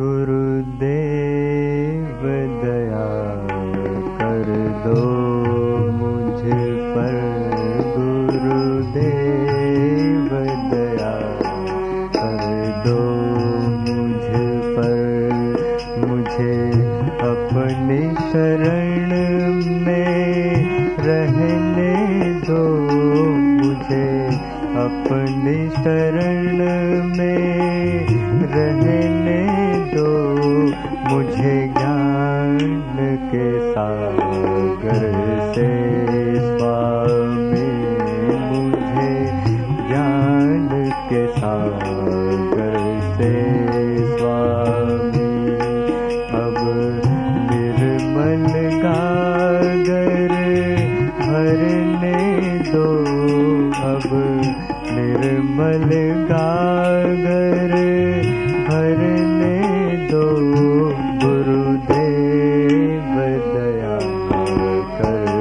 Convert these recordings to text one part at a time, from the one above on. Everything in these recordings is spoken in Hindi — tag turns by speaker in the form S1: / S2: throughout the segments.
S1: गुरुदेव दया कर दो मुझ पर। गुरुदेव दया कर दो मुझ पर। मुझे अपनी शरण में रहने दो। मुझे अपनी शरण मुझे ज्ञान के सागर से। कर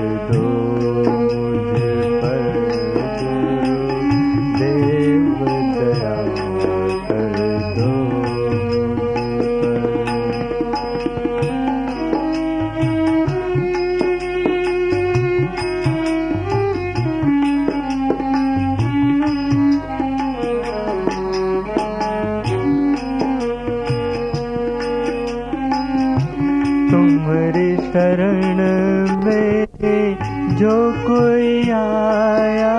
S1: आया।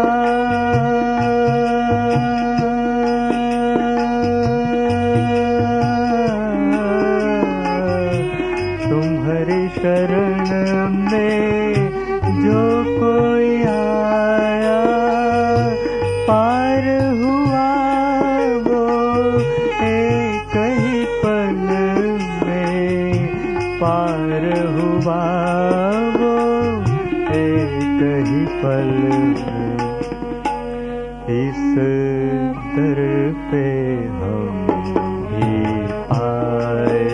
S1: तुम्हारी शरण में जो कोई आया पार हुआ इस दर पे हम भी आए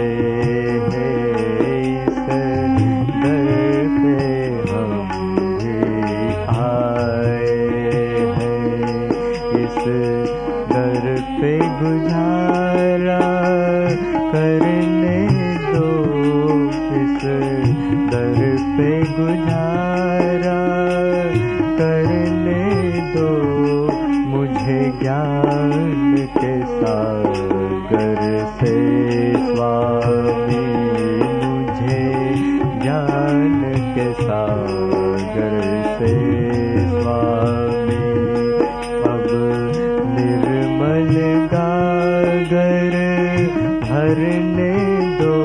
S1: हैं। इस दर पे हम भी आए हैं। इस दर पे गुजारा सागर से स्वामी मुझे ज्ञान के सागर से स्वामी। अब निर्मल गागर भरने दो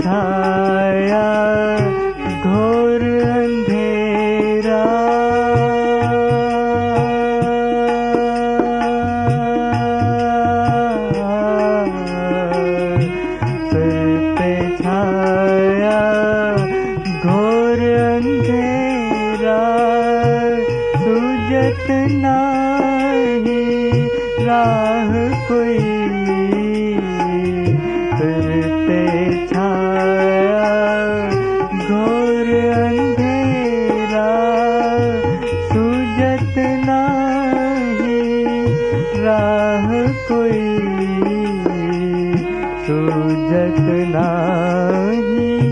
S1: छाया घोर अंधेरा। सिर पे छाया घोर अंधेरा। सुजत नाही राह कोई सुजत नाही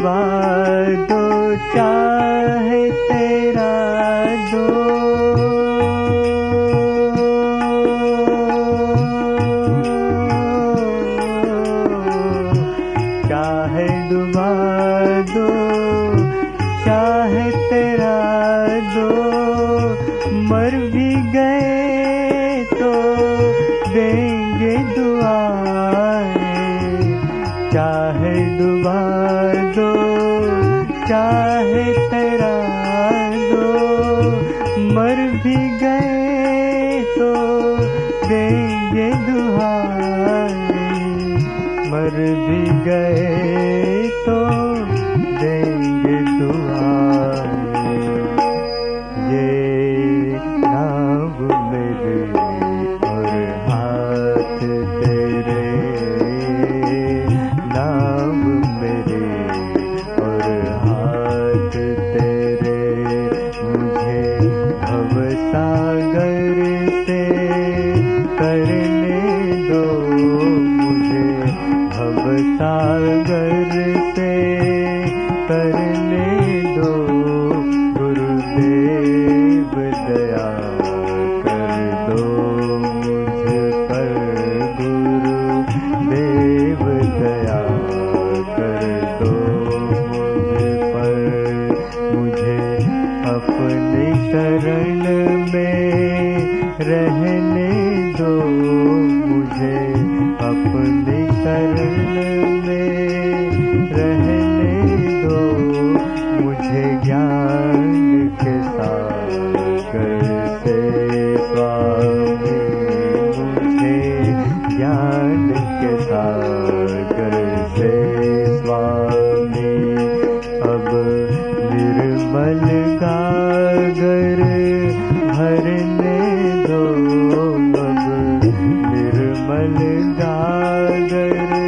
S1: दो चाहे तेरा दो चाहे दो चाहे तेरा दो मर गए तो देंगे दुआ ये मेरे और हाथ तेरे। नाम मेरे और हाथ तेरे। मुझे अब सागर अपने शरण Jai Jai